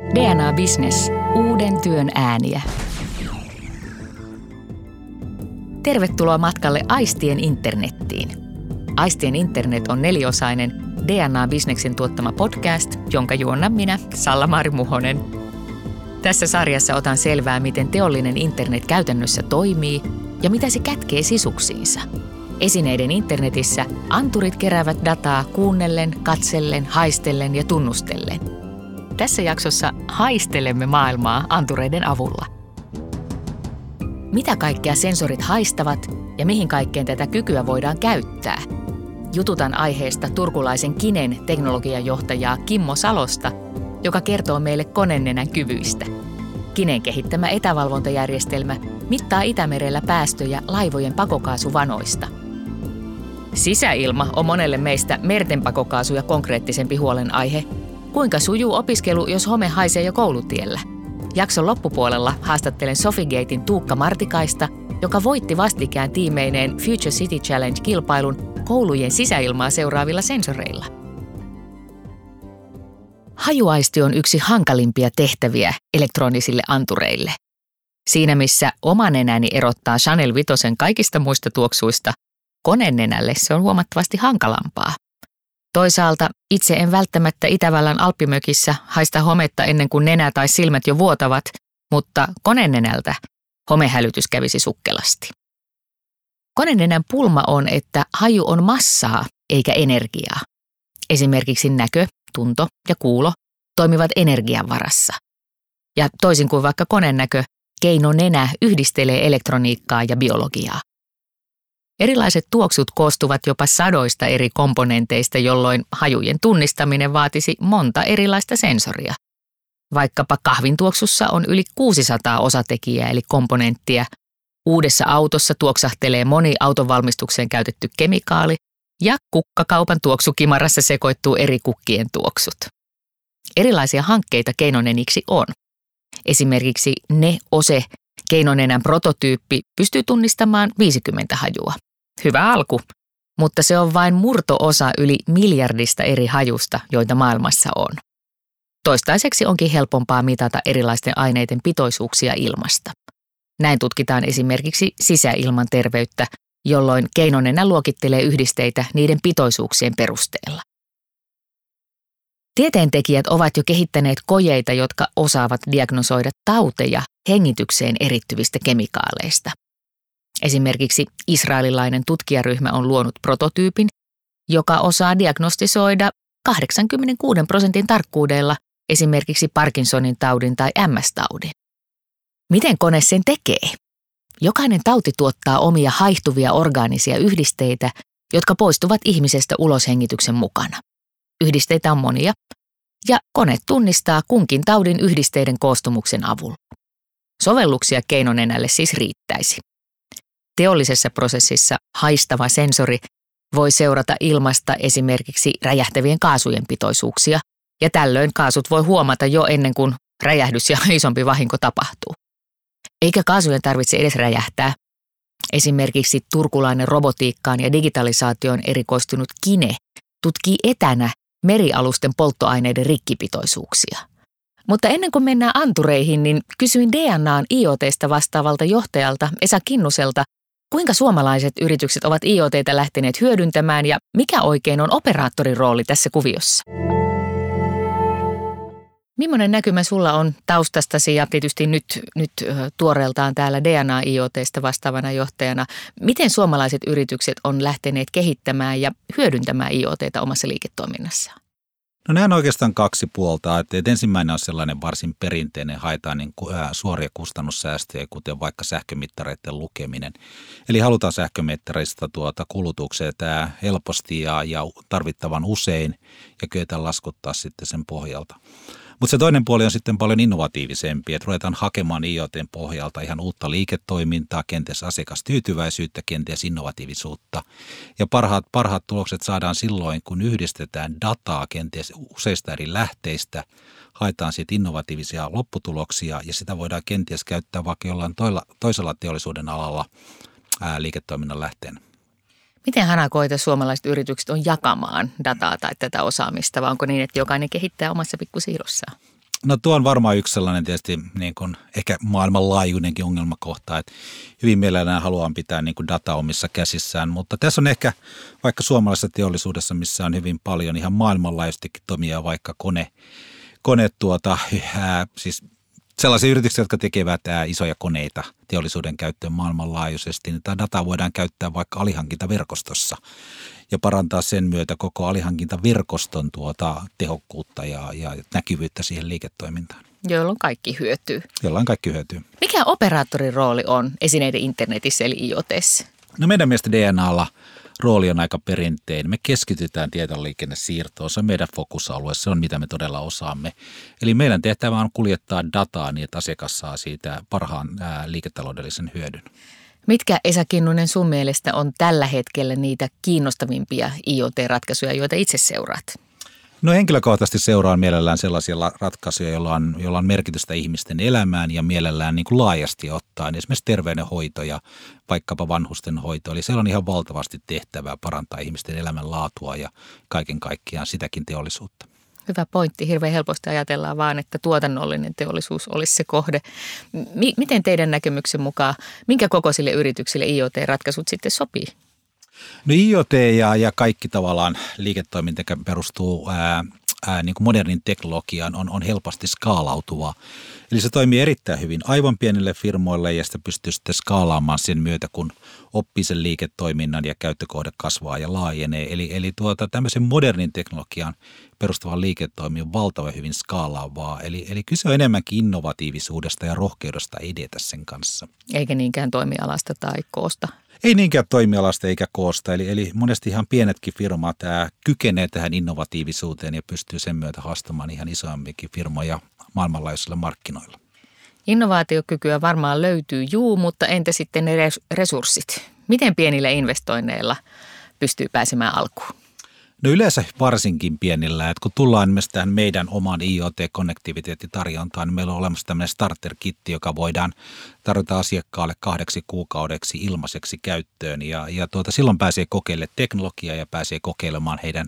DNA Business. Uuden työn ääniä. Tervetuloa matkalle Aistien internettiin. Aistien internet on neliosainen DNA Businessin tuottama podcast, jonka juonnan minä, Salla-Mari Muhonen. Tässä sarjassa otan selvää, miten teollinen internet käytännössä toimii ja mitä se kätkee sisuksiinsa. Esineiden internetissä anturit keräävät dataa kuunnellen, katsellen, haistellen ja tunnustellen – tässä jaksossa haistelemme maailmaa antureiden avulla. Mitä kaikkea sensorit haistavat ja mihin kaikkeen tätä kykyä voidaan käyttää? Jututan aiheesta turkulaisen Kinen teknologiajohtajaa Kimmo Salosta, joka kertoo meille konennenän kyvyistä. Kinen kehittämä etävalvontajärjestelmä mittaa Itämerellä päästöjä laivojen pakokaasuvanoista. Sisäilma on monelle meistä merten pakokaasuja konkreettisempi huolenaihe – Kuinka sujuu opiskelu, jos home haisee jo koulutiellä? Jakson loppupuolella haastattelen Sofigatein Tuukka Martikaista, joka voitti vastikään tiimeineen Future City Challenge-kilpailun koulujen sisäilmaa seuraavilla sensoreilla. Hajuaisti on yksi hankalimpia tehtäviä elektronisille antureille. Siinä missä oma nenäni erottaa Chanel Vitosen kaikista muista tuoksuista, konenenälle se on huomattavasti hankalampaa. Toisaalta itse en välttämättä Itävallan alppimökissä haista hometta ennen kuin nenä tai silmät jo vuotavat, mutta konenenältä homehälytys kävisi sukkelasti. Konenenän pulma on, että haju on massaa eikä energiaa. Esimerkiksi näkö, tunto ja kuulo toimivat energian varassa. Ja toisin kuin vaikka konennäkö, keino nenä yhdistelee elektroniikkaa ja biologiaa. Erilaiset tuoksut koostuvat jopa sadoista eri komponenteista, jolloin hajujen tunnistaminen vaatisi monta erilaista sensoria. Vaikkapa kahvin tuoksussa on yli 600 osatekijää eli komponenttia. Uudessa autossa tuoksahtelee moni autonvalmistukseen käytetty kemikaali ja kukkakaupan tuoksukimarassa sekoittuu eri kukkien tuoksut. Erilaisia hankkeita keinoneniksi on. Esimerkiksi ne ose keinonenän prototyyppi pystyy tunnistamaan 50 hajua. Hyvä alku, mutta se on vain murtoosa yli miljardista eri hajusta, joita maailmassa on. Toistaiseksi onkin helpompaa mitata erilaisten aineiden pitoisuuksia ilmasta. Näin tutkitaan esimerkiksi sisäilman terveyttä, jolloin keinonenä luokittelee yhdisteitä niiden pitoisuuksien perusteella. Tieteentekijät ovat jo kehittäneet kojeita, jotka osaavat diagnosoida tauteja hengitykseen erittyvistä kemikaaleista. Esimerkiksi israelilainen tutkijaryhmä on luonut prototyypin, joka osaa diagnostisoida 86 prosentin tarkkuudella esimerkiksi Parkinsonin taudin tai MS-taudin. Miten kone sen tekee? Jokainen tauti tuottaa omia haihtuvia orgaanisia yhdisteitä, jotka poistuvat ihmisestä uloshengityksen mukana. Yhdisteitä on monia, ja kone tunnistaa kunkin taudin yhdisteiden koostumuksen avulla. Sovelluksia keinonenälle siis riittäisi. Teollisessa prosessissa haistava sensori voi seurata ilmasta esimerkiksi räjähtävien kaasujen pitoisuuksia, ja tällöin kaasut voi huomata jo ennen kuin räjähdys ja isompi vahinko tapahtuu. Eikä kaasujen tarvitse edes räjähtää. Esimerkiksi turkulainen robotiikkaan ja digitalisaatioon erikoistunut Kine tutkii etänä merialusten polttoaineiden rikkipitoisuuksia. Mutta ennen kuin mennään antureihin, niin kysyin DNAn IoTista vastaavalta johtajalta Esa Kinnuselta, Kuinka suomalaiset yritykset ovat IoTtä lähteneet hyödyntämään ja mikä oikein on operaattorin rooli tässä kuviossa? Millainen näkymä sulla on taustastasi ja tietysti nyt, nyt tuoreeltaan täällä DNA IoTsta vastaavana johtajana? Miten suomalaiset yritykset on lähteneet kehittämään ja hyödyntämään IoTta omassa liiketoiminnassaan? No nämä on oikeastaan kaksi puolta. Että, ensimmäinen on sellainen varsin perinteinen, haetaan niin suoria kustannussäästöjä, kuten vaikka sähkömittareiden lukeminen. Eli halutaan sähkömittareista tuota kulutuksia tämä helposti ja, ja tarvittavan usein ja kyetä laskuttaa sitten sen pohjalta. Mutta se toinen puoli on sitten paljon innovatiivisempi, että ruvetaan hakemaan IoTn pohjalta ihan uutta liiketoimintaa, kenties asiakastyytyväisyyttä, kenties innovatiivisuutta. Ja parhaat, parhaat tulokset saadaan silloin, kun yhdistetään dataa kenties useista eri lähteistä, haetaan siitä innovatiivisia lopputuloksia ja sitä voidaan kenties käyttää vaikka jollain toilla, toisella teollisuuden alalla ää, liiketoiminnan lähteenä. Miten hanakoita suomalaiset yritykset on jakamaan dataa tai tätä osaamista, vai onko niin, että jokainen kehittää omassa pikkusiilossaan? No tuo on varmaan yksi sellainen tietysti niin kuin ehkä maailmanlaajuinenkin ongelmakohta, että hyvin mielellään haluan pitää niin kuin data omissa käsissään, mutta tässä on ehkä vaikka suomalaisessa teollisuudessa, missä on hyvin paljon ihan maailmanlaajuisestikin toimia vaikka kone, kone tuota, ää, siis sellaisia yrityksiä, jotka tekevät isoja koneita teollisuuden käyttöön maailmanlaajuisesti, niin tämä data voidaan käyttää vaikka alihankintaverkostossa ja parantaa sen myötä koko alihankintaverkoston tuota tehokkuutta ja, ja näkyvyyttä siihen liiketoimintaan. Jolloin kaikki hyötyy. Jolloin kaikki hyötyy. Mikä operaattorin rooli on esineiden internetissä eli IoTessa? No meidän mielestä DNAlla rooli on aika perinteinen. Me keskitytään tietoliikennesiirtoon, se on meidän fokusalue, se on mitä me todella osaamme. Eli meidän tehtävä on kuljettaa dataa niin, että asiakas saa siitä parhaan liiketaloudellisen hyödyn. Mitkä Esa Kinnunen sun mielestä on tällä hetkellä niitä kiinnostavimpia IoT-ratkaisuja, joita itse seuraat? No henkilökohtaisesti seuraan mielellään sellaisia ratkaisuja, joilla on, joilla on merkitystä ihmisten elämään ja mielellään niin kuin laajasti ottaen. Esimerkiksi terveydenhoito ja vaikkapa vanhusten hoito. Eli siellä on ihan valtavasti tehtävää parantaa ihmisten elämänlaatua ja kaiken kaikkiaan sitäkin teollisuutta. Hyvä pointti. Hirveän helposti ajatellaan vaan, että tuotannollinen teollisuus olisi se kohde. M- miten teidän näkemyksen mukaan, minkä kokoisille yrityksille IoT-ratkaisut sitten sopii? No IoT ja, ja kaikki tavallaan liiketoiminta perustuu ää, ää, niin kuin modernin teknologiaan on, on helposti skaalautuva. Eli se toimii erittäin hyvin aivan pienille firmoille ja sitä pystyy sitten skaalaamaan sen myötä, kun oppii sen liiketoiminnan ja käyttökohde kasvaa ja laajenee. Eli, eli tuota, tämmöisen modernin teknologian perustuvan liiketoimi on valtavan hyvin skaalaavaa. Eli, eli kyse on enemmänkin innovatiivisuudesta ja rohkeudesta edetä sen kanssa. Eikä niinkään toimialasta tai koosta. Ei niinkään toimialasta eikä koosta, eli, eli monesti ihan pienetkin firmat kykenee tähän innovatiivisuuteen ja pystyy sen myötä haastamaan ihan isoamminkin firmoja maailmanlaajuisilla markkinoilla. Innovaatiokykyä varmaan löytyy juu, mutta entä sitten ne resurssit? Miten pienillä investoinneilla pystyy pääsemään alkuun? No yleensä varsinkin pienillä, että kun tullaan esimerkiksi tähän meidän oman IoT-konnektiviteettitarjontaan, niin meillä on olemassa tämmöinen starter-kitti, joka voidaan tarjota asiakkaalle kahdeksi kuukaudeksi ilmaiseksi käyttöön. Ja, ja tuota, silloin pääsee kokeilemaan teknologiaa ja pääsee kokeilemaan heidän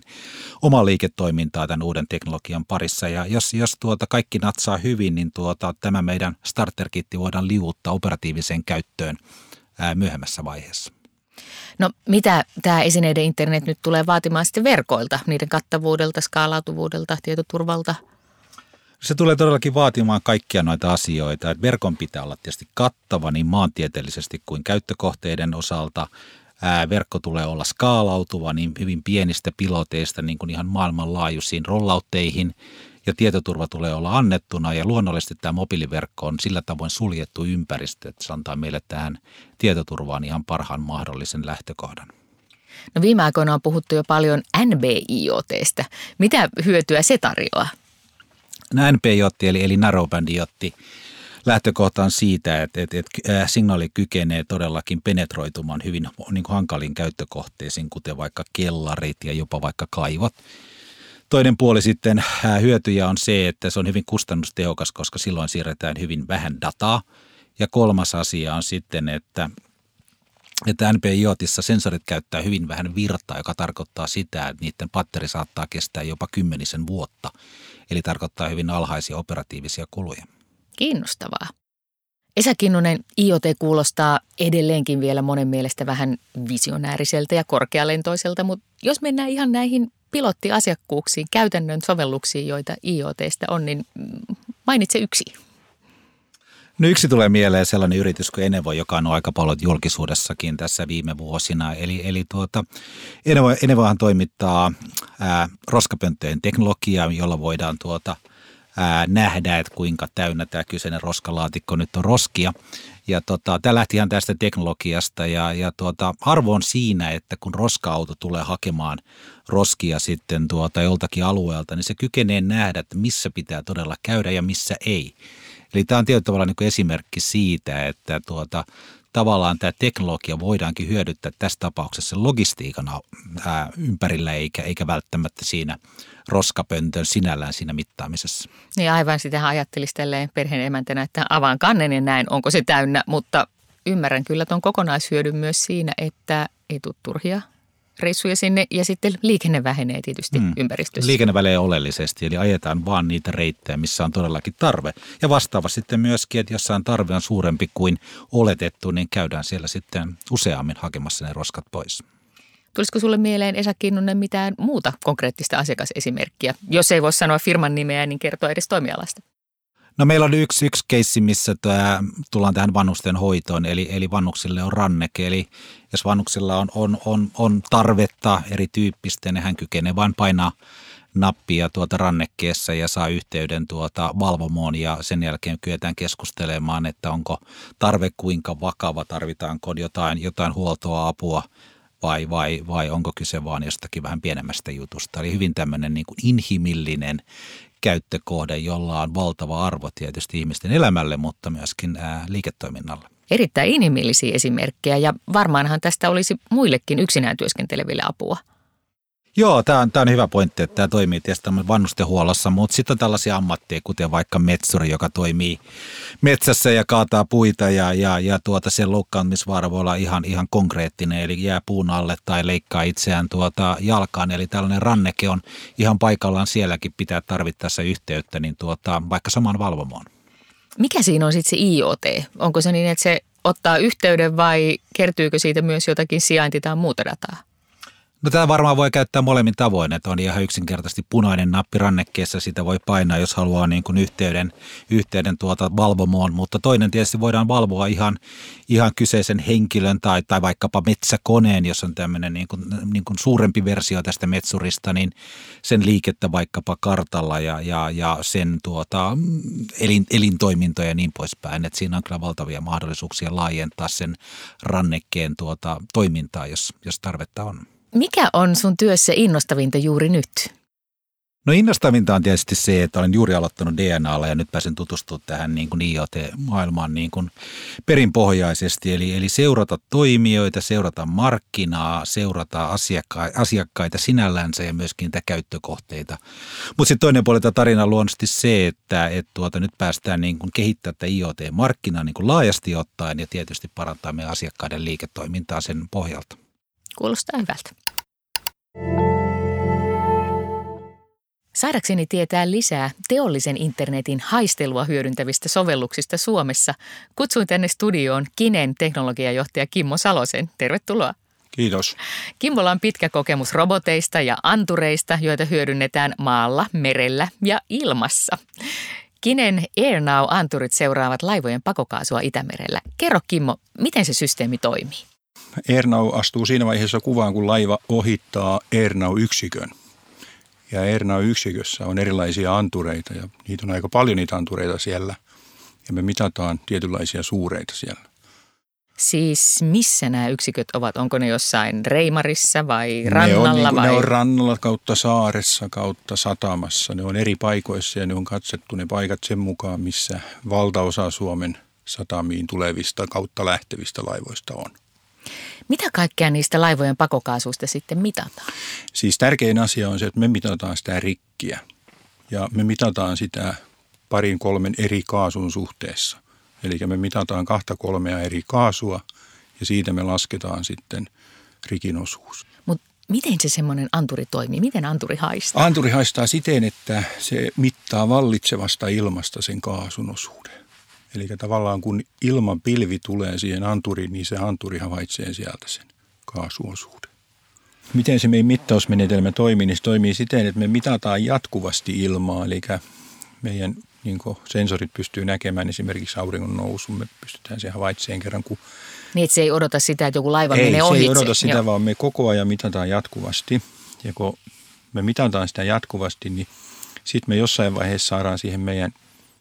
omaa liiketoimintaa tämän uuden teknologian parissa. Ja jos, jos tuota kaikki natsaa hyvin, niin tuota, tämä meidän starter-kitti voidaan liuuttaa operatiiviseen käyttöön ää, myöhemmässä vaiheessa. No mitä tämä esineiden internet nyt tulee vaatimaan sitten verkoilta, niiden kattavuudelta, skaalautuvuudelta, tietoturvalta? Se tulee todellakin vaatimaan kaikkia noita asioita. Että verkon pitää olla tietysti kattava niin maantieteellisesti kuin käyttökohteiden osalta. Ää, verkko tulee olla skaalautuva niin hyvin pienistä piloteista niin kuin ihan maailmanlaajuisiin rolloutteihin – ja tietoturva tulee olla annettuna ja luonnollisesti tämä mobiiliverkko on sillä tavoin suljettu ympäristö, että se antaa meille tähän tietoturvaan ihan parhaan mahdollisen lähtökohdan. No viime aikoina on puhuttu jo paljon NB-IoTstä. Mitä hyötyä se tarjoaa? No NB-IoT eli, eli narrowband-IoT lähtökohta on siitä, että, että, että signaali kykenee todellakin penetroitumaan hyvin niin kuin hankaliin käyttökohteisiin, kuten vaikka kellarit ja jopa vaikka kaivot. Toinen puoli sitten hyötyjä on se, että se on hyvin kustannustehokas, koska silloin siirretään hyvin vähän dataa. Ja kolmas asia on sitten, että että NP-iotissa sensorit käyttää hyvin vähän virtaa, joka tarkoittaa sitä, että niiden patteri saattaa kestää jopa kymmenisen vuotta. Eli tarkoittaa hyvin alhaisia operatiivisia kuluja. Kiinnostavaa. Esa Kinnunen, IoT kuulostaa edelleenkin vielä monen mielestä vähän visionääriseltä ja korkealentoiselta, mutta jos mennään ihan näihin pilottiasiakkuuksiin, käytännön sovelluksiin, joita IoTstä on, niin mainitse yksi. No yksi tulee mieleen sellainen yritys kuin Enevo, joka on aika paljon julkisuudessakin tässä viime vuosina. Eli, eli tuota, Enevo, Enevohan toimittaa ää, roskapönttöjen teknologiaa, jolla voidaan tuota, ää, nähdä, että kuinka täynnä tämä kyseinen roskalaatikko nyt on roskia. Ja tota, tämä lähti ihan tästä teknologiasta ja, ja tuota, arvo on siinä, että kun roska-auto tulee hakemaan roskia sitten tuota joltakin alueelta, niin se kykenee nähdä, että missä pitää todella käydä ja missä ei. Eli tämä on tietyllä tavalla niin esimerkki siitä, että tuota, tavallaan tämä teknologia voidaankin hyödyttää tässä tapauksessa logistiikan ää, ympärillä eikä, eikä välttämättä siinä roskapöntön sinällään siinä mittaamisessa. Niin aivan sitä ajattelisi tälleen perheen emäntänä, että avaan kannen ja näin, onko se täynnä, mutta ymmärrän kyllä tuon kokonaishyödyn myös siinä, että ei tule turhia reissuja sinne ja sitten liikenne vähenee tietysti mm. ympäristössä. Liikenne vähenee oleellisesti, eli ajetaan vaan niitä reittejä, missä on todellakin tarve. Ja vastaava sitten myöskin, että jossain tarve on suurempi kuin oletettu, niin käydään siellä sitten useammin hakemassa ne roskat pois. Tulisiko sulle mieleen Esa Kinnunen mitään muuta konkreettista asiakasesimerkkiä? Jos ei voi sanoa firman nimeä, niin kertoa edes toimialasta. No meillä on yksi, yksi keissi, missä tämä, tullaan tähän vanhusten hoitoon, eli, eli vanhuksille on ranneke. Eli jos vanhuksilla on, on, on, on tarvetta erityyppistä, niin hän kykenee vain painaa nappia tuota rannekkeessa ja saa yhteyden tuota valvomoon ja sen jälkeen kyetään keskustelemaan, että onko tarve kuinka vakava, tarvitaanko jotain, jotain huoltoa, apua vai, vai, vai onko kyse vaan jostakin vähän pienemmästä jutusta. Eli hyvin tämmöinen niin kuin inhimillinen käyttökohde, jolla on valtava arvo tietysti ihmisten elämälle, mutta myöskin liiketoiminnalle. Erittäin inhimillisiä esimerkkejä ja varmaanhan tästä olisi muillekin yksinään työskenteleville apua. Joo, tämä on, on hyvä pointti, että tämä toimii tietysti vanhustenhuollossa, mutta sitten on tällaisia ammatteja, kuten vaikka metsuri, joka toimii metsässä ja kaataa puita ja, ja, ja tuota, sen loukkaantumisvaara voi olla ihan, ihan konkreettinen, eli jää puun alle tai leikkaa itseään tuota jalkaan, eli tällainen ranneke on ihan paikallaan sielläkin pitää tarvittaessa yhteyttä, niin tuota, vaikka saman valvomoon. Mikä siinä on sitten se IoT? Onko se niin, että se ottaa yhteyden vai kertyykö siitä myös jotakin sijainti tai muuta dataa? No tämä varmaan voi käyttää molemmin tavoin, että on ihan yksinkertaisesti punainen nappi rannekkeessa, sitä voi painaa, jos haluaa niin kuin yhteyden, yhteyden tuota valvomoon, mutta toinen tietysti voidaan valvoa ihan, ihan kyseisen henkilön tai, tai vaikkapa metsäkoneen, jos on tämmöinen niin kuin, niin kuin suurempi versio tästä metsurista, niin sen liikettä vaikkapa kartalla ja, ja, ja sen tuota, elin, elintoimintoja ja niin poispäin, että siinä on kyllä valtavia mahdollisuuksia laajentaa sen rannekkeen tuota, toimintaa, jos, jos tarvetta on. Mikä on sun työssä innostavinta juuri nyt? No innostavinta on tietysti se, että olen juuri aloittanut DNAlla ja nyt pääsen tutustumaan tähän niin kuin IoT-maailmaan niin kuin perinpohjaisesti. Eli, eli seurata toimijoita, seurata markkinaa, seurata asiakka- asiakkaita sinällänsä ja myöskin niitä käyttökohteita. Mutta sitten toinen puoli tarina on luonnollisesti se, että et tuota, nyt päästään niin kuin kehittämään tätä IoT-markkinaa niin kuin laajasti ottaen ja tietysti parantaa meidän asiakkaiden liiketoimintaa sen pohjalta. Kuulostaa hyvältä. Saadakseni tietää lisää teollisen internetin haistelua hyödyntävistä sovelluksista Suomessa, kutsuin tänne studioon Kinen teknologiajohtaja Kimmo Salosen. Tervetuloa. Kiitos. Kimmolla on pitkä kokemus roboteista ja antureista, joita hyödynnetään maalla, merellä ja ilmassa. Kinen AirNow-anturit seuraavat laivojen pakokaasua Itämerellä. Kerro Kimmo, miten se systeemi toimii? Ernau astuu siinä vaiheessa kuvaan, kun laiva ohittaa Ernau-yksikön. Ja Ernau-yksikössä on erilaisia antureita ja niitä on aika paljon niitä antureita siellä. Ja me mitataan tietynlaisia suureita siellä. Siis missä nämä yksiköt ovat? Onko ne jossain Reimarissa vai rannalla? Ne on, niin vai? ne on rannalla kautta saaressa kautta satamassa. Ne on eri paikoissa ja ne on katsettu ne paikat sen mukaan, missä valtaosa Suomen satamiin tulevista kautta lähtevistä laivoista on. Mitä kaikkea niistä laivojen pakokaasuista sitten mitataan? Siis tärkein asia on se, että me mitataan sitä rikkiä ja me mitataan sitä parin kolmen eri kaasun suhteessa. Eli me mitataan kahta kolmea eri kaasua ja siitä me lasketaan sitten rikin osuus. Mutta miten se semmoinen anturi toimii? Miten anturi haistaa? Anturi haistaa siten, että se mittaa vallitsevasta ilmasta sen kaasun osuuden. Eli tavallaan kun ilman pilvi tulee siihen anturiin, niin se anturi havaitsee sieltä sen kaasuosuuden. Miten se meidän mittausmenetelmä toimii, niin se toimii siten, että me mitataan jatkuvasti ilmaa, eli meidän niin sensorit pystyy näkemään esimerkiksi auringon nousun, me pystytään se havaitsemaan kerran, kun... Niin, että se ei odota sitä, että joku laiva ei, menee ohitse. Ei, se ei odota sitä, Joo. vaan me koko ajan mitataan jatkuvasti. Ja kun me mitataan sitä jatkuvasti, niin sitten me jossain vaiheessa saadaan siihen meidän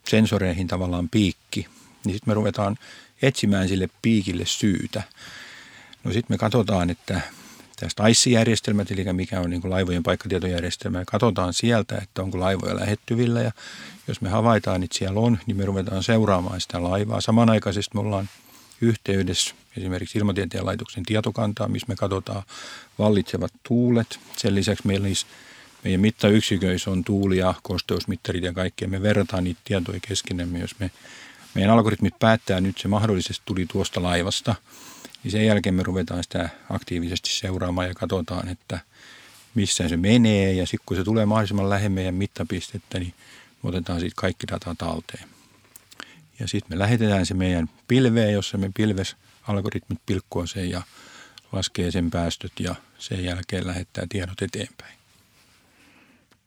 sensoreihin tavallaan piikki, niin sitten me ruvetaan etsimään sille piikille syytä. No sitten me katsotaan, että tästä ICE-järjestelmät, eli mikä on niin laivojen paikkatietojärjestelmä, ja katsotaan sieltä, että onko laivoja lähettyvillä, ja jos me havaitaan, että siellä on, niin me ruvetaan seuraamaan sitä laivaa. Samanaikaisesti me ollaan yhteydessä esimerkiksi Ilmatieteen laitoksen tietokantaa, missä me katsotaan vallitsevat tuulet. Sen lisäksi meillä olisi meidän mittayksiköissä on tuuli- ja kosteusmittarit ja kaikkea. Me verrataan niitä tietoja keskenämme, jos me, meidän algoritmit päättää nyt, se mahdollisesti tuli tuosta laivasta, niin sen jälkeen me ruvetaan sitä aktiivisesti seuraamaan ja katsotaan, että missä se menee. Ja sitten kun se tulee mahdollisimman lähelle meidän mittapistettä, niin me otetaan siitä kaikki data talteen. Ja sitten me lähetetään se meidän pilveen, jossa me pilves algoritmit pilkkua sen ja laskee sen päästöt ja sen jälkeen lähettää tiedot eteenpäin.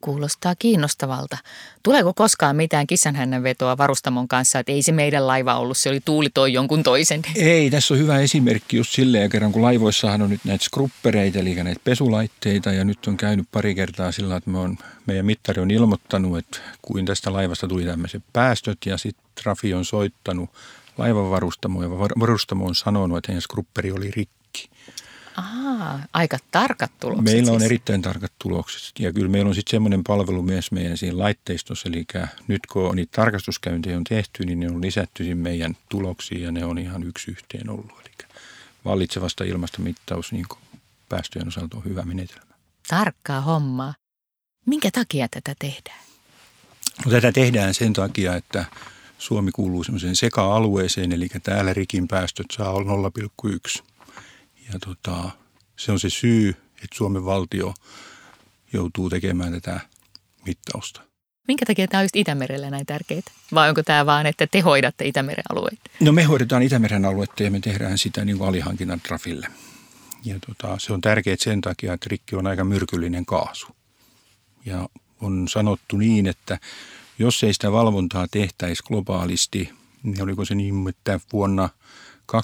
Kuulostaa kiinnostavalta. Tuleeko koskaan mitään kissanhännän vetoa varustamon kanssa, että ei se meidän laiva ollut, se oli tuuli toi jonkun toisen? Ei, tässä on hyvä esimerkki just silleen kerran, kun laivoissahan on nyt näitä skruppereita, eli näitä pesulaitteita, ja nyt on käynyt pari kertaa sillä, että me on, meidän mittari on ilmoittanut, että kuin tästä laivasta tuli tämmöiset päästöt, ja sitten Trafi on soittanut laivan varustamoon, ja varustamo on sanonut, että heidän skrupperi oli rikki. Aha, aika tarkat tulokset Meillä on siis. erittäin tarkat tulokset ja kyllä meillä on sitten semmoinen palvelu myös meidän siinä laitteistossa, eli nyt kun niitä tarkastuskäyntejä on tehty, niin ne on lisätty siinä meidän tuloksiin ja ne on ihan yksi yhteen ollut. Eli vallitsevasta ilmastomittaus niin päästöjen osalta on hyvä menetelmä. Tarkkaa hommaa. Minkä takia tätä tehdään? No, tätä tehdään sen takia, että Suomi kuuluu semmoiseen seka-alueeseen, eli täällä rikin päästöt saa olla 0,1 ja tota, se on se syy, että Suomen valtio joutuu tekemään tätä mittausta. Minkä takia tämä on just Itämerellä näin tärkeää? Vai onko tämä vaan, että te hoidatte Itämeren alueita? No me hoidetaan Itämeren aluetta ja me tehdään sitä niin kuin alihankinnan trafille. Ja tota, se on tärkeää sen takia, että rikki on aika myrkyllinen kaasu. Ja on sanottu niin, että jos ei sitä valvontaa tehtäisi globaalisti, niin oliko se niin, että vuonna – 20-25,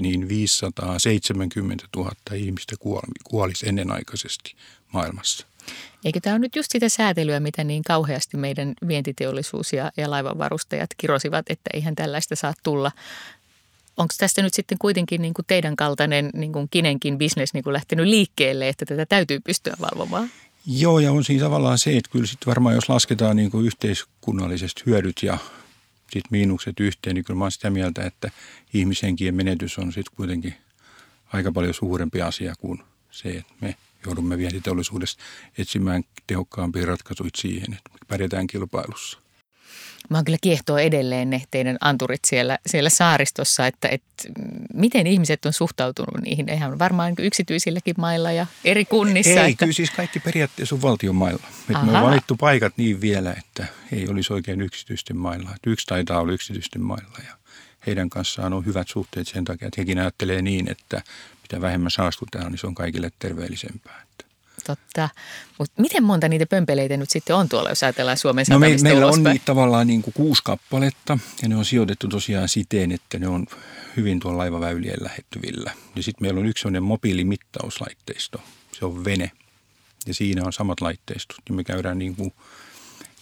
niin 570 000 ihmistä kuolisi ennenaikaisesti maailmassa. Eikö tämä ole nyt just sitä säätelyä, mitä niin kauheasti meidän vientiteollisuus ja, ja laivanvarustajat kirosivat, että eihän tällaista saa tulla? Onko tästä nyt sitten kuitenkin niin kuin teidän kaltainen niin kuin Kinenkin bisnes niin kuin lähtenyt liikkeelle, että tätä täytyy pystyä valvomaan? Joo, ja on siinä tavallaan se, että kyllä sitten varmaan jos lasketaan niin kuin yhteiskunnalliset hyödyt ja sit miinukset yhteen, niin kyllä mä olen sitä mieltä, että ihmishenkien menetys on sitten kuitenkin aika paljon suurempi asia kuin se, että me joudumme vientiteollisuudessa etsimään tehokkaampia ratkaisuja siihen, että pärjätään kilpailussa. Mä kyllä kiehtoo edelleen ne teidän anturit siellä, siellä saaristossa, että, että miten ihmiset on suhtautunut niihin. Eihän varmaan yksityisilläkin mailla ja eri kunnissa. Ei, että... kyllä siis kaikki periaatteessa on valtion mailla. me on valittu paikat niin vielä, että ei olisi oikein yksityisten mailla. Että yksi taitaa olla yksityisten mailla ja heidän kanssaan on hyvät suhteet sen takia, että hekin ajattelee niin, että mitä vähemmän saastutetaan, niin se on kaikille terveellisempää. Totta. Mutta miten monta niitä pömpeleitä nyt sitten on tuolla, jos ajatellaan Suomen no me, Meillä ulospäin? on niitä tavallaan niin kuin kuusi kappaletta ja ne on sijoitettu tosiaan siten, että ne on hyvin tuolla laivaväylien lähettyvillä. Ja sitten meillä on yksi sellainen mobiilimittauslaitteisto. Se on vene ja siinä on samat laitteistot. Ja me käydään niin kuin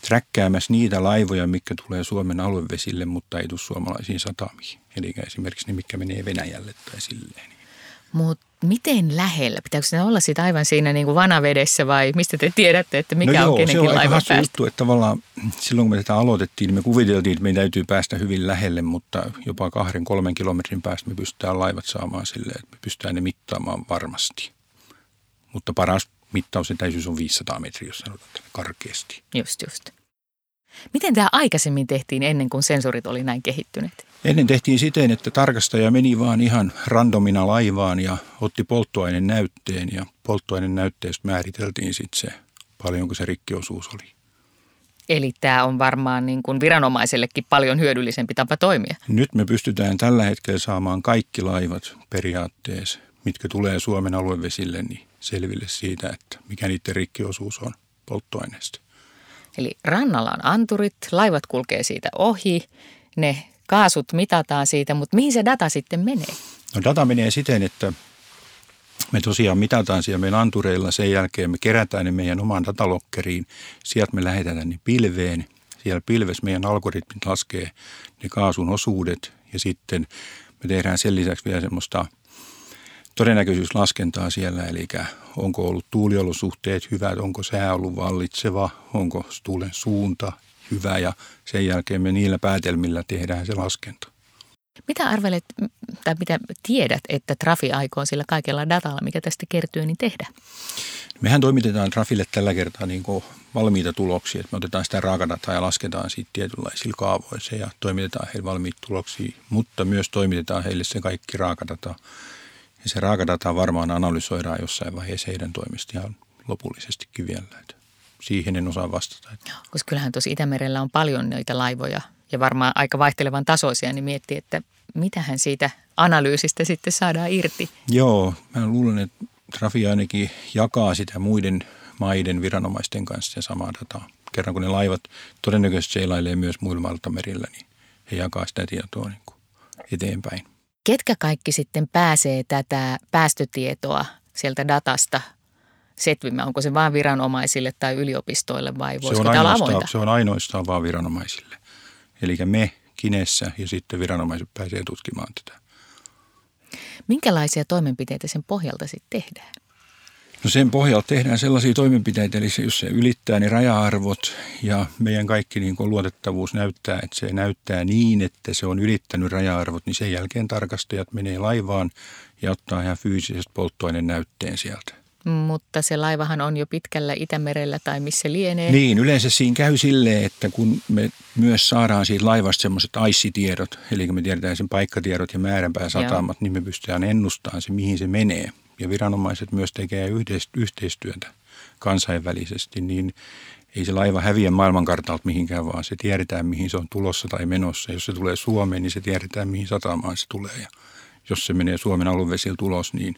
träkkäämässä niitä laivoja, mikä tulee Suomen aluevesille, mutta ei tule suomalaisiin satamiin. Eli esimerkiksi ne, mikä menee Venäjälle tai silleen. Mutta miten lähellä? Pitääkö se olla sitä aivan siinä niin kuin vanavedessä vai mistä te tiedätte, että mikä no on kenenkin se on laivan aika juttu, että tavallaan silloin kun me tätä aloitettiin, niin me kuviteltiin, että meidän täytyy päästä hyvin lähelle, mutta jopa kahden, kolmen kilometrin päästä me pystytään laivat saamaan silleen, että me pystytään ne mittaamaan varmasti. Mutta paras mittaus etäisyys on 500 metriä, jos sanotaan karkeasti. Just, just. Miten tämä aikaisemmin tehtiin ennen kuin sensorit oli näin kehittyneet? Ennen tehtiin siten, että tarkastaja meni vaan ihan randomina laivaan ja otti polttoaineen näytteen ja polttoaineen näytteestä määriteltiin sitten se, paljonko se rikkiosuus oli. Eli tämä on varmaan niin kuin viranomaisellekin paljon hyödyllisempi tapa toimia. Nyt me pystytään tällä hetkellä saamaan kaikki laivat periaatteessa, mitkä tulee Suomen aluevesille, niin selville siitä, että mikä niiden rikkiosuus on polttoaineesta. Eli rannalla on anturit, laivat kulkee siitä ohi, ne kaasut mitataan siitä, mutta mihin se data sitten menee? No data menee siten, että me tosiaan mitataan siellä meidän antureilla, sen jälkeen me kerätään ne meidän omaan datalokkeriin, sieltä me lähetetään ne pilveen, siellä pilves meidän algoritmit laskee ne kaasun osuudet ja sitten me tehdään sen lisäksi vielä semmoista todennäköisyyslaskentaa siellä, eli onko ollut tuuliolosuhteet hyvät, onko sää ollut vallitseva, onko tuulen suunta hyvä ja sen jälkeen me niillä päätelmillä tehdään se laskenta. Mitä arvelet, tai mitä tiedät, että Trafi aikoo sillä kaikella datalla, mikä tästä kertyy, niin tehdä? Mehän toimitetaan Trafille tällä kertaa niin kuin valmiita tuloksia. Että me otetaan sitä raakadataa ja lasketaan siitä tietynlaisilla kaavoissa ja toimitetaan heille valmiita tuloksia, mutta myös toimitetaan heille se kaikki raakadata. Ja se raakadata varmaan analysoidaan jossain vaiheessa heidän lopullisestikin vielä. Että siihen en osaa vastata. Koska kyllähän tuossa Itämerellä on paljon noita laivoja ja varmaan aika vaihtelevan tasoisia, niin miettii, että mitähän siitä analyysistä sitten saadaan irti. Joo, mä luulen, että Trafi ainakin jakaa sitä muiden maiden viranomaisten kanssa ja samaa dataa. Kerran kun ne laivat todennäköisesti seilailee myös muilla merillä, niin he jakaa sitä tietoa niin kuin eteenpäin. Ketkä kaikki sitten pääsee tätä päästötietoa sieltä datasta setvimään? Onko se vain viranomaisille tai yliopistoille vai voisiko se on, ainoastaan, se on ainoastaan vain viranomaisille. Eli me Kinessä ja sitten viranomaiset pääsee tutkimaan tätä. Minkälaisia toimenpiteitä sen pohjalta sitten tehdään? No sen pohjalta tehdään sellaisia toimenpiteitä, eli jos se ylittää ne raja-arvot ja meidän kaikki niin kuin luotettavuus näyttää, että se näyttää niin, että se on ylittänyt raja-arvot, niin sen jälkeen tarkastajat menee laivaan ja ottaa ihan fyysisesti polttoaineen näytteen sieltä. Mutta se laivahan on jo pitkällä Itämerellä tai missä lienee. Niin, yleensä siinä käy silleen, että kun me myös saadaan siitä laivasta semmoiset aissitiedot, eli me tiedetään sen paikkatiedot ja määränpää satamat, Joo. niin me pystytään ennustamaan se, mihin se menee. Ja viranomaiset myös tekee yhteistyötä kansainvälisesti, niin ei se laiva häviä maailmankartalta mihinkään, vaan se tiedetään, mihin se on tulossa tai menossa. Jos se tulee Suomeen, niin se tiedetään, mihin satamaan se tulee. Ja jos se menee Suomen aluevesillä tulos, niin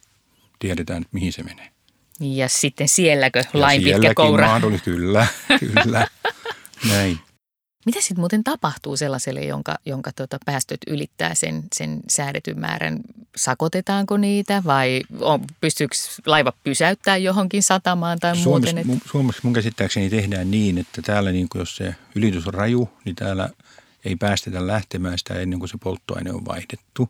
tiedetään, että mihin se menee. Ja sitten sielläkö lain pitkä koura? Mahdollista, kyllä, kyllä. Näin. Mitä sitten muuten tapahtuu sellaiselle, jonka, jonka tota päästöt ylittää sen, sen säädetyn määrän? Sakotetaanko niitä vai on, pystyykö laiva pysäyttää johonkin satamaan tai Suomessa, muuten? Että... Suomessa mun käsittääkseni tehdään niin, että täällä niin jos se ylitys on raju, niin täällä ei päästetä lähtemään sitä ennen kuin se polttoaine on vaihdettu.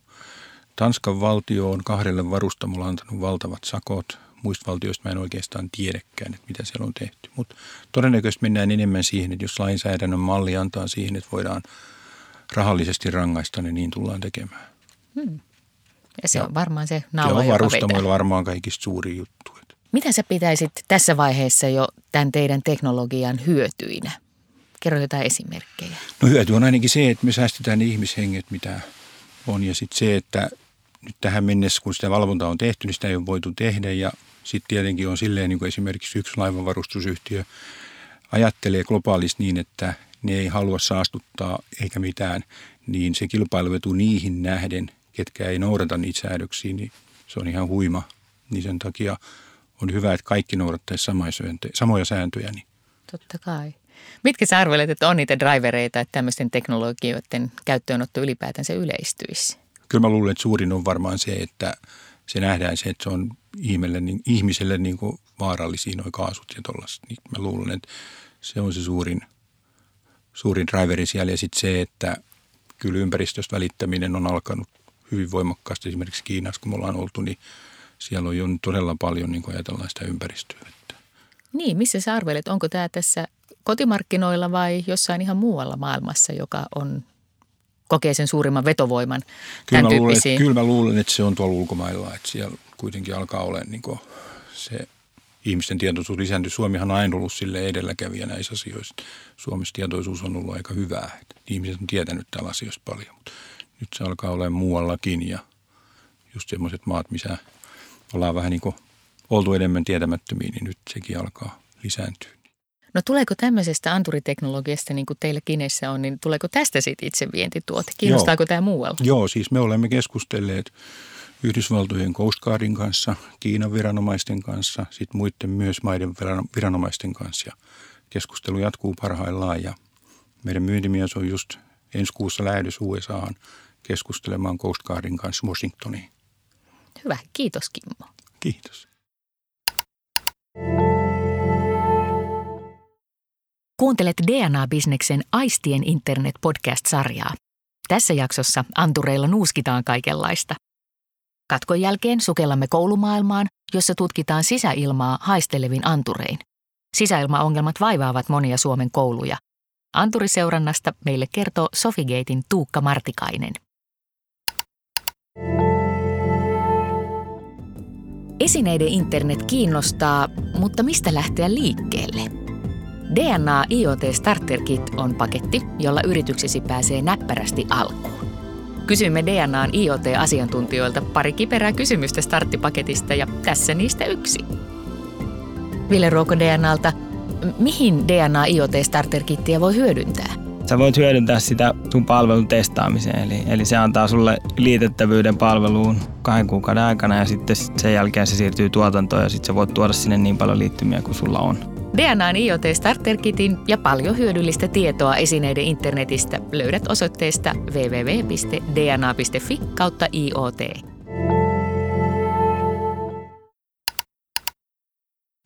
Tanskan valtio on kahdelle varustamolle antanut valtavat sakot muista valtioista mä en oikeastaan tiedäkään, että mitä siellä on tehty. Mutta todennäköisesti mennään enemmän siihen, että jos lainsäädännön malli antaa siihen, että voidaan rahallisesti rangaista, niin niin tullaan tekemään. Hmm. Ja se ja, on varmaan se naula, on varustamoilla varmaan kaikista suuri juttu. Mitä sä pitäisit tässä vaiheessa jo tämän teidän teknologian hyötyinä? Kerro jotain esimerkkejä. No hyöty on ainakin se, että me säästetään ne ihmishenget, mitä on. Ja sitten se, että nyt tähän mennessä, kun sitä valvontaa on tehty, niin sitä ei ole voitu tehdä. Ja sitten tietenkin on silleen, niin kuin esimerkiksi yksi laivanvarustusyhtiö ajattelee globaalisti niin, että ne ei halua saastuttaa eikä mitään, niin se kilpailuetu niihin nähden, ketkä ei noudata niitä säädöksiä, niin se on ihan huima. Niin sen takia on hyvä, että kaikki noudattaisi samoja sääntöjä. Niin. Totta kai. Mitkä sä arvelet, että on niitä drivereita, että tämmöisten teknologioiden käyttöönotto ylipäätänsä yleistyisi? Kyllä mä luulen, että suurin on varmaan se, että se nähdään se, että se on ihmiselle, niin, ihmiselle niin kuin vaarallisia noin kaasut ja tollaiset. Niin mä luulen, että se on se suurin, suurin driveri siellä. Ja sitten se, että kyllä ympäristöstä välittäminen on alkanut hyvin voimakkaasti. Esimerkiksi Kiinassa, kun me ollaan oltu, niin siellä on jo todella paljon niin ajatellaan sitä ympäristöä. Niin, missä sä arvelet, onko tämä tässä kotimarkkinoilla vai jossain ihan muualla maailmassa, joka on kokee sen suurimman vetovoiman kyllä tämän luulen, että, kyllä mä luulen, että se on tuolla ulkomailla, että siellä kuitenkin alkaa olla niin se ihmisten tietoisuus lisääntyy. Suomihan on aina ollut sille edelläkävijä näissä asioissa. Suomessa tietoisuus on ollut aika hyvää. Että ihmiset on tietänyt tällä asioista paljon, mutta nyt se alkaa olla muuallakin ja just semmoiset maat, missä ollaan vähän niin kuin oltu enemmän tietämättömiä, niin nyt sekin alkaa lisääntyä. No tuleeko tämmöisestä anturiteknologiasta, niin kuin teillä Kinessä on, niin tuleeko tästä sitten itse vientituote? Kiinnostaako Joo. tämä muualla? Joo, siis me olemme keskustelleet Yhdysvaltojen Coast Guardin kanssa, Kiinan viranomaisten kanssa, sitten muiden myös maiden viranomaisten kanssa. Ja keskustelu jatkuu parhaillaan ja meidän myyntimies on just ensi kuussa lähdössä USAhan keskustelemaan Coast Guardin kanssa Washingtoniin. Hyvä, kiitos Kimmo. Kiitos. Kuuntelet DNA-bisneksen Aistien internet-podcast-sarjaa. Tässä jaksossa antureilla nuuskitaan kaikenlaista. Katkon jälkeen sukellamme koulumaailmaan, jossa tutkitaan sisäilmaa haistelevin anturein. Sisäilmaongelmat vaivaavat monia Suomen kouluja. Anturiseurannasta meille kertoo Sofigatein Tuukka Martikainen. Esineiden internet kiinnostaa, mutta mistä lähteä liikkeelle? DNA IoT Starter Kit on paketti, jolla yrityksesi pääsee näppärästi alkuun. Kysymme DNAn IoT-asiantuntijoilta pari kiperää kysymystä starttipaketista ja tässä niistä yksi. Ville Ruoko DNAlta, mihin DNA IoT Starter Kittiä voi hyödyntää? Sä voit hyödyntää sitä sun palvelun testaamiseen, eli, eli se antaa sulle liitettävyyden palveluun kahden kuukauden aikana ja sitten sen jälkeen se siirtyy tuotantoon ja sitten sä voit tuoda sinne niin paljon liittymiä kuin sulla on. DNAn IoT Starter Kitin ja paljon hyödyllistä tietoa esineiden internetistä löydät osoitteesta www.dna.fi kautta IoT.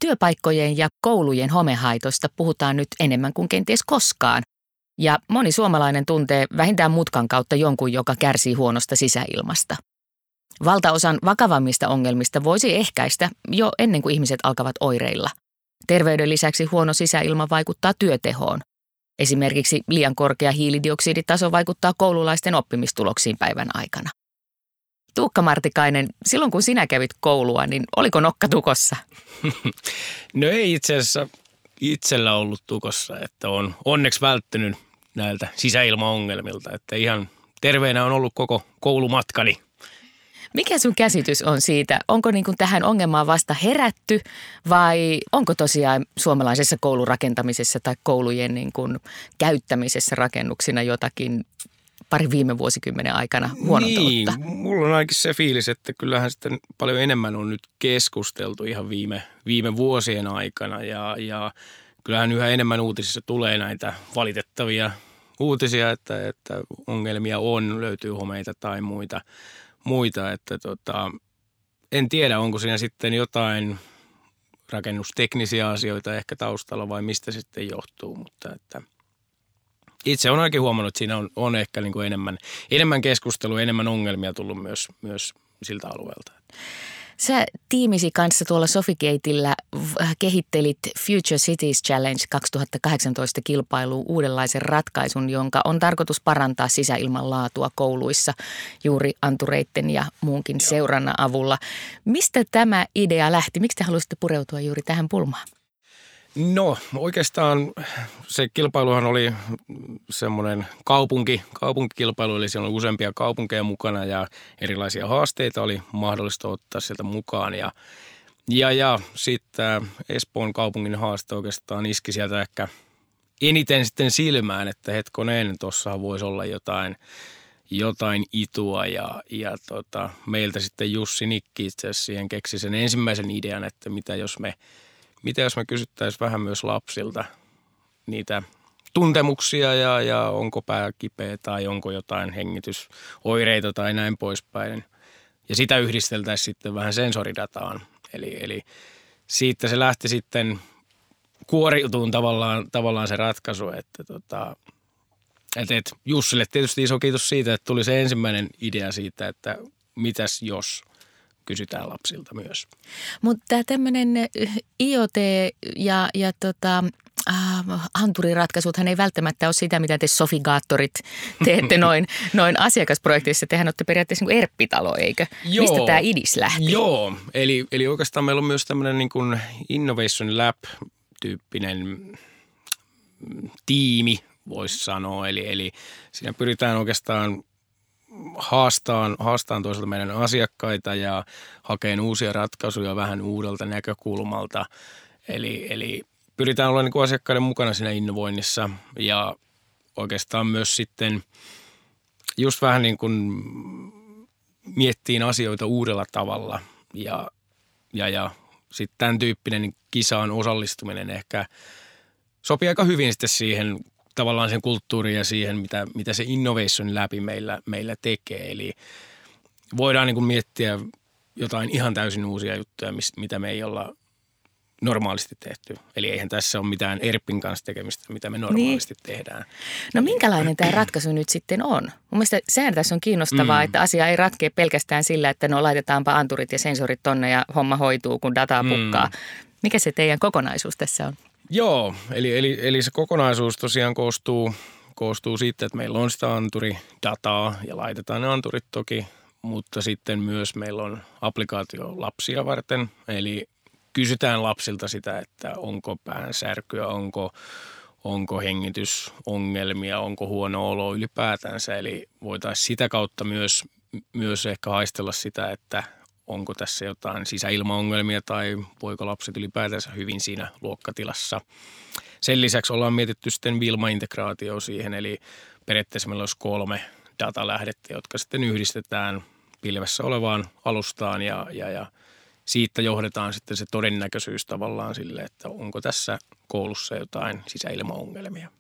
Työpaikkojen ja koulujen homehaitosta puhutaan nyt enemmän kuin kenties koskaan. Ja moni suomalainen tuntee vähintään mutkan kautta jonkun, joka kärsii huonosta sisäilmasta. Valtaosan vakavammista ongelmista voisi ehkäistä jo ennen kuin ihmiset alkavat oireilla – Terveyden lisäksi huono sisäilma vaikuttaa työtehoon. Esimerkiksi liian korkea hiilidioksiditaso vaikuttaa koululaisten oppimistuloksiin päivän aikana. Tuukka Martikainen, silloin kun sinä kävit koulua, niin oliko nokka tukossa? No ei itse asiassa itsellä ollut tukossa, että on onneksi välttynyt näiltä sisäilmaongelmilta, että ihan terveenä on ollut koko koulumatkani. Mikä sun käsitys on siitä? Onko niin kuin tähän ongelmaan vasta herätty vai onko tosiaan suomalaisessa koulurakentamisessa tai koulujen niin kuin käyttämisessä rakennuksina jotakin pari viime vuosikymmenen aikana huonontaloutta? Niin, mulla on ainakin se fiilis, että kyllähän sitten paljon enemmän on nyt keskusteltu ihan viime, viime vuosien aikana ja, ja kyllähän yhä enemmän uutisissa tulee näitä valitettavia uutisia, että, että ongelmia on, löytyy homeita tai muita – muita, että tota, en tiedä, onko siinä sitten jotain rakennusteknisiä asioita ehkä taustalla vai mistä sitten johtuu, mutta että itse olen ainakin huomannut, että siinä on, on ehkä niin kuin enemmän, enemmän keskustelua, enemmän ongelmia tullut myös, myös siltä alueelta. Sä tiimisi kanssa tuolla Sofigateillä kehittelit Future Cities Challenge 2018 kilpailuun uudenlaisen ratkaisun, jonka on tarkoitus parantaa sisäilman laatua kouluissa juuri antureitten ja muunkin seurannan avulla. Mistä tämä idea lähti? Miksi te halusitte pureutua juuri tähän pulmaan? No oikeastaan se kilpailuhan oli semmoinen kaupunki, kaupunkikilpailu, eli siellä oli useampia kaupunkeja mukana ja erilaisia haasteita oli mahdollista ottaa sieltä mukaan. Ja, ja, ja sitten Espoon kaupungin haaste oikeastaan iski sieltä ehkä eniten sitten silmään, että hetkonen, tuossa voisi olla jotain, jotain itua ja, ja tota, meiltä sitten Jussi Nikki itse asiassa siihen keksi sen ensimmäisen idean, että mitä jos me – mitä jos me kysyttäisiin vähän myös lapsilta niitä tuntemuksia ja, ja onko pää kipeä tai onko jotain hengitysoireita tai näin poispäin. Ja sitä yhdisteltäisiin sitten vähän sensoridataan. Eli, eli siitä se lähti sitten kuoriutuun tavallaan, tavallaan se ratkaisu, että tota, et, et Jussille tietysti iso kiitos siitä, että tuli se ensimmäinen idea siitä, että mitäs jos kysytään lapsilta myös. Mutta tämmöinen IoT ja, ja tota, äh, anturiratkaisuthan ei välttämättä ole sitä, mitä te sofigaattorit teette noin, noin asiakasprojektissa. Tehän olette periaatteessa niin erppitalo, eikö? Joo, Mistä tämä idis lähti? Joo, eli, eli oikeastaan meillä on myös tämmöinen niin kuin Innovation Lab-tyyppinen tiimi, voisi sanoa. Eli, eli siinä pyritään oikeastaan haastaan, haastaan toisaalta meidän asiakkaita ja hakeen uusia ratkaisuja vähän uudelta näkökulmalta. Eli, eli pyritään olla niin kuin asiakkaiden mukana siinä innovoinnissa ja oikeastaan myös sitten just vähän niin kuin miettiin asioita uudella tavalla ja, ja, ja sitten tämän tyyppinen kisaan osallistuminen ehkä sopii aika hyvin sitten siihen tavallaan sen kulttuuriin ja siihen, mitä, mitä se innovation läpi meillä, meillä tekee. Eli voidaan niin kuin miettiä jotain ihan täysin uusia juttuja, mitä me ei olla normaalisti tehty. Eli eihän tässä ole mitään ERPin kanssa tekemistä, mitä me normaalisti niin. tehdään. No minkälainen tämä ratkaisu nyt sitten on? Mun mielestä sehän tässä on kiinnostavaa, mm. että asia ei ratkea pelkästään sillä, että no laitetaanpa anturit ja sensorit tonne ja homma hoituu, kun dataa mm. pukkaa. Mm. Mikä se teidän kokonaisuus tässä on? Joo, eli, eli, eli se kokonaisuus tosiaan koostuu, koostuu siitä, että meillä on sitä anturidataa ja laitetaan ne anturit toki mutta sitten myös meillä on applikaatio lapsia varten, eli kysytään lapsilta sitä, että onko päänsärkyä, onko, onko hengitysongelmia, onko huono olo ylipäätänsä. Eli voitaisiin sitä kautta myös, myös ehkä haistella sitä, että onko tässä jotain sisäilmaongelmia tai voiko lapset ylipäätänsä hyvin siinä luokkatilassa. Sen lisäksi ollaan mietitty sitten Vilma-integraatio siihen, eli periaatteessa meillä olisi kolme datalähdettä, jotka sitten yhdistetään pilvessä olevaan alustaan ja, ja, ja siitä johdetaan sitten se todennäköisyys tavallaan sille, että onko tässä koulussa jotain sisäilmaongelmia.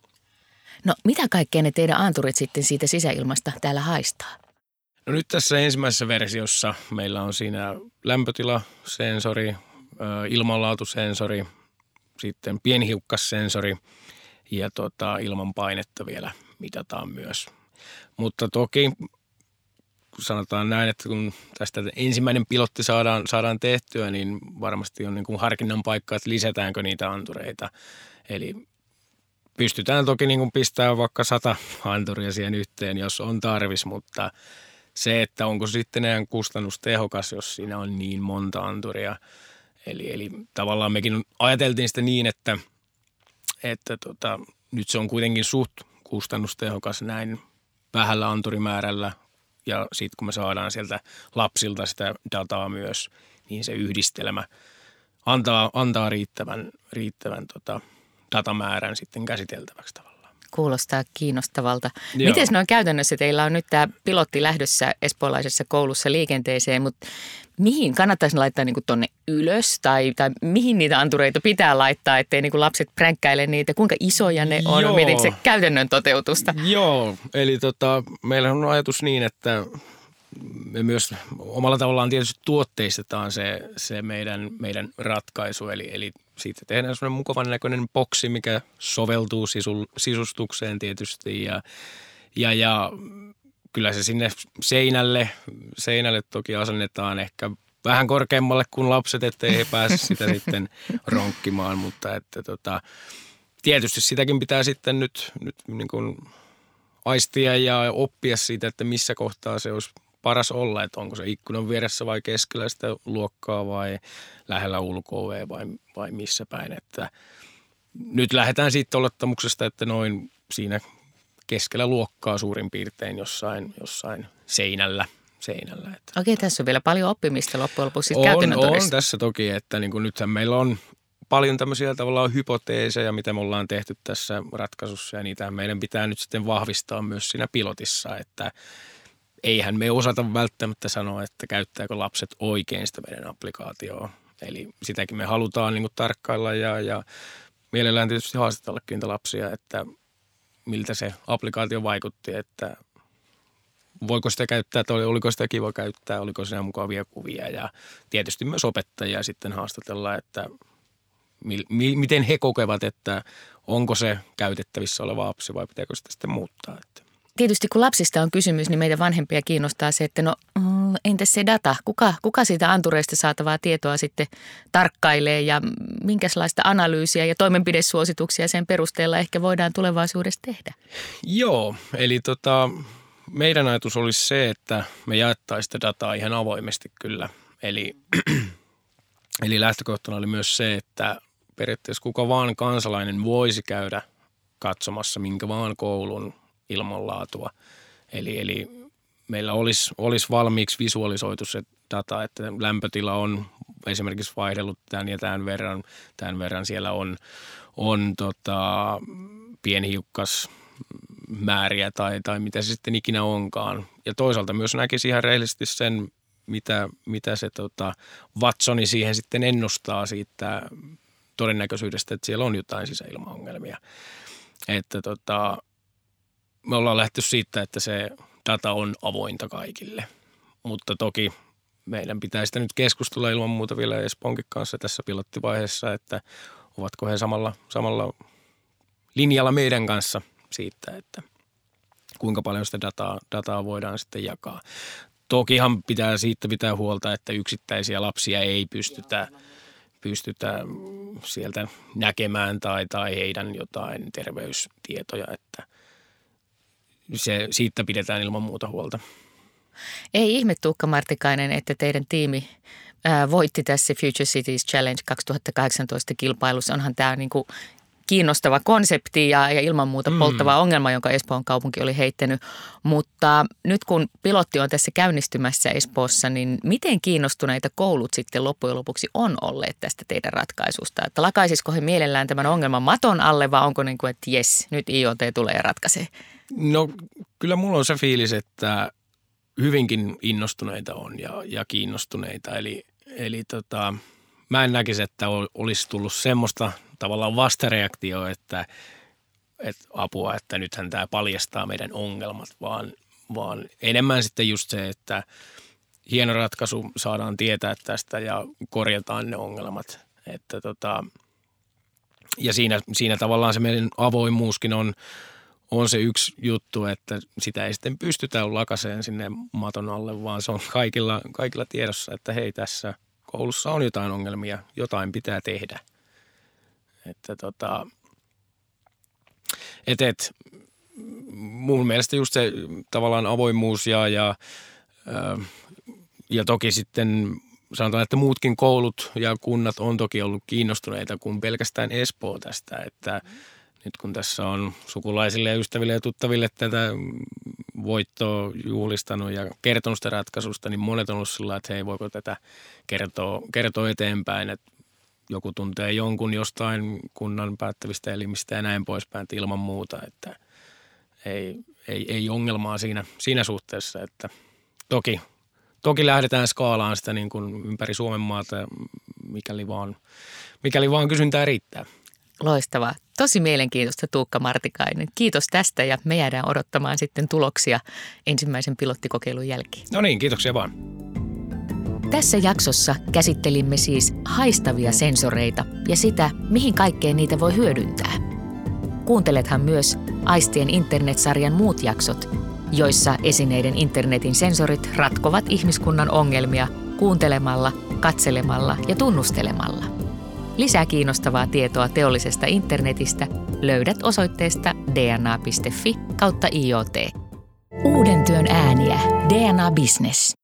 No mitä kaikkea ne teidän anturit sitten siitä sisäilmasta täällä haistaa? No nyt tässä ensimmäisessä versiossa meillä on siinä lämpötilasensori, ilmanlaatusensori, sitten pienhiukkassensori ja tota, ilman painetta vielä mitataan myös. Mutta toki sanotaan näin, että kun tästä ensimmäinen pilotti saadaan, saadaan tehtyä, niin varmasti on niin kuin harkinnan paikka, että lisätäänkö niitä antureita. Eli pystytään toki niin kuin pistämään vaikka sata anturia siihen yhteen, jos on tarvis, mutta se, että onko sitten enää kustannustehokas, jos siinä on niin monta anturia. Eli, eli tavallaan mekin ajateltiin sitä niin, että, että tota, nyt se on kuitenkin suht kustannustehokas näin vähällä anturimäärällä ja sitten kun me saadaan sieltä lapsilta sitä dataa myös, niin se yhdistelmä antaa, antaa riittävän, riittävän tota, datamäärän sitten käsiteltäväksi tavallaan. Kuulostaa kiinnostavalta. Miten noin käytännössä teillä on nyt tämä pilotti lähdössä espoolaisessa koulussa liikenteeseen, mutta mihin kannattaisi laittaa niin tuonne ylös tai, tai mihin niitä antureita pitää laittaa, ettei niin lapset pränkkäile niitä, kuinka isoja ne on, Joo. mietit se käytännön toteutusta? Joo, eli tota, meillä on ajatus niin, että me myös omalla tavallaan tietysti tuotteistetaan se, se meidän, meidän ratkaisu, eli, eli siitä tehdään semmoinen mukavan näköinen boksi, mikä soveltuu sisul, sisustukseen tietysti ja, ja, ja kyllä se sinne seinälle, seinälle toki asennetaan ehkä vähän korkeammalle kuin lapset, ettei he pääse sitä sitten ronkkimaan, mutta että tota, tietysti sitäkin pitää sitten nyt, nyt niin kuin aistia ja oppia siitä, että missä kohtaa se olisi paras olla, että onko se ikkunan vieressä vai keskellä sitä luokkaa vai lähellä ulko vai, vai missä päin. Että nyt lähdetään siitä olettamuksesta, että noin siinä keskellä luokkaa suurin piirtein jossain, jossain seinällä. seinällä että. Okei, tässä on vielä paljon oppimista loppujen lopuksi on, on tässä toki, että niin kuin nythän meillä on paljon tämmöisiä tavallaan hypoteeseja, mitä me ollaan tehty tässä ratkaisussa ja niitä meidän pitää nyt sitten vahvistaa myös siinä pilotissa, että eihän me osata välttämättä sanoa, että käyttääkö lapset oikein sitä meidän applikaatioa. Eli sitäkin me halutaan niin kuin tarkkailla ja, ja mielellään tietysti haastatellakin niitä lapsia, että miltä se applikaatio vaikutti, että voiko sitä käyttää, että oliko sitä kiva käyttää, oliko siinä mukavia kuvia ja tietysti myös opettajia sitten haastatella, että mi, mi, miten he kokevat, että onko se käytettävissä oleva apsi vai pitääkö sitä sitten muuttaa. Että tietysti kun lapsista on kysymys, niin meitä vanhempia kiinnostaa se, että no mm, entäs se data? Kuka, kuka siitä antureista saatavaa tietoa sitten tarkkailee ja minkälaista analyysiä ja toimenpidesuosituksia sen perusteella ehkä voidaan tulevaisuudessa tehdä? Joo, eli tota, meidän ajatus olisi se, että me jaettaisiin sitä dataa ihan avoimesti kyllä. Eli, eli lähtökohtana oli myös se, että periaatteessa kuka vaan kansalainen voisi käydä katsomassa minkä vaan koulun ilmanlaatua. Eli, eli meillä olisi, olisi valmiiksi visualisoitu se data, että lämpötila on esimerkiksi vaihdellut tämän ja tämän verran, tämän verran siellä on, on tota, pienhiukkas määriä tai, tai mitä se sitten ikinä onkaan. Ja toisaalta myös näkisi ihan rehellisesti sen, mitä, mitä se tota, Watsoni siihen sitten ennustaa siitä todennäköisyydestä, että siellä on jotain sisäilmaongelmia. Että tota, me ollaan lähty siitä, että se data on avointa kaikille. Mutta toki meidän pitää sitä nyt keskustella ilman muuta vielä Esponkin kanssa tässä pilottivaiheessa, että ovatko he samalla, samalla linjalla meidän kanssa siitä, että kuinka paljon sitä dataa, dataa voidaan sitten jakaa. Tokihan pitää siitä pitää huolta, että yksittäisiä lapsia ei pystytä, pystytä sieltä näkemään tai, tai heidän jotain terveystietoja, että – se, siitä pidetään ilman muuta huolta. Ei ihme Tuukka Martikainen, että teidän tiimi voitti tässä Future Cities Challenge 2018 kilpailussa. Onhan tämä niin kuin kiinnostava konsepti ja, ja ilman muuta mm. polttava ongelma, jonka Espoon kaupunki oli heittänyt. Mutta nyt kun pilotti on tässä käynnistymässä Espoossa, niin miten kiinnostuneita koulut sitten loppujen lopuksi on olleet tästä teidän ratkaisusta? Että lakaisisiko he mielellään tämän ongelman maton alle vai onko niin kuin, että jes, nyt IoT tulee ja ratkaisee? No kyllä mulla on se fiilis, että hyvinkin innostuneita on ja, ja kiinnostuneita. Eli, eli tota, mä en näkisi, että olisi tullut semmoista tavallaan vastareaktio, että, että apua, että nythän tämä paljastaa meidän ongelmat, vaan, vaan enemmän sitten just se, että hieno ratkaisu saadaan tietää tästä ja korjataan ne ongelmat. Että tota, ja siinä, siinä tavallaan se meidän avoimuuskin on, on se yksi juttu, että sitä ei sitten pystytä lakaseen sinne maton alle, vaan se on kaikilla, kaikilla tiedossa, että hei tässä koulussa on jotain ongelmia, jotain pitää tehdä. Että tota, et, et, mun mielestä just se tavallaan avoimuus ja, ja, ja toki sitten sanotaan, että muutkin koulut ja kunnat on toki ollut kiinnostuneita kuin pelkästään Espoo tästä, että nyt kun tässä on sukulaisille ja ystäville ja tuttaville tätä voittoa juhlistanut ja kertonut sitä ratkaisusta, niin monet on ollut sillä että hei, voiko tätä kertoa, kertoa eteenpäin, että joku tuntee jonkun jostain kunnan päättävistä elimistä ja näin poispäin, että ilman muuta, että ei, ei, ei ongelmaa siinä, siinä suhteessa, että toki, toki lähdetään skaalaan sitä niin kuin ympäri Suomen maata, mikäli vaan, mikäli vaan kysyntää riittää. Loistavaa. Tosi mielenkiintoista Tuukka Martikainen. Kiitos tästä ja me jäädään odottamaan sitten tuloksia ensimmäisen pilottikokeilun jälkeen. No niin, kiitoksia vaan. Tässä jaksossa käsittelimme siis haistavia sensoreita ja sitä, mihin kaikkeen niitä voi hyödyntää. Kuuntelethan myös Aistien internetsarjan muut jaksot, joissa esineiden internetin sensorit ratkovat ihmiskunnan ongelmia kuuntelemalla, katselemalla ja tunnustelemalla. Lisää kiinnostavaa tietoa teollisesta internetistä löydät osoitteesta dna.fi kautta IoT. Uuden työn ääniä. DNA Business.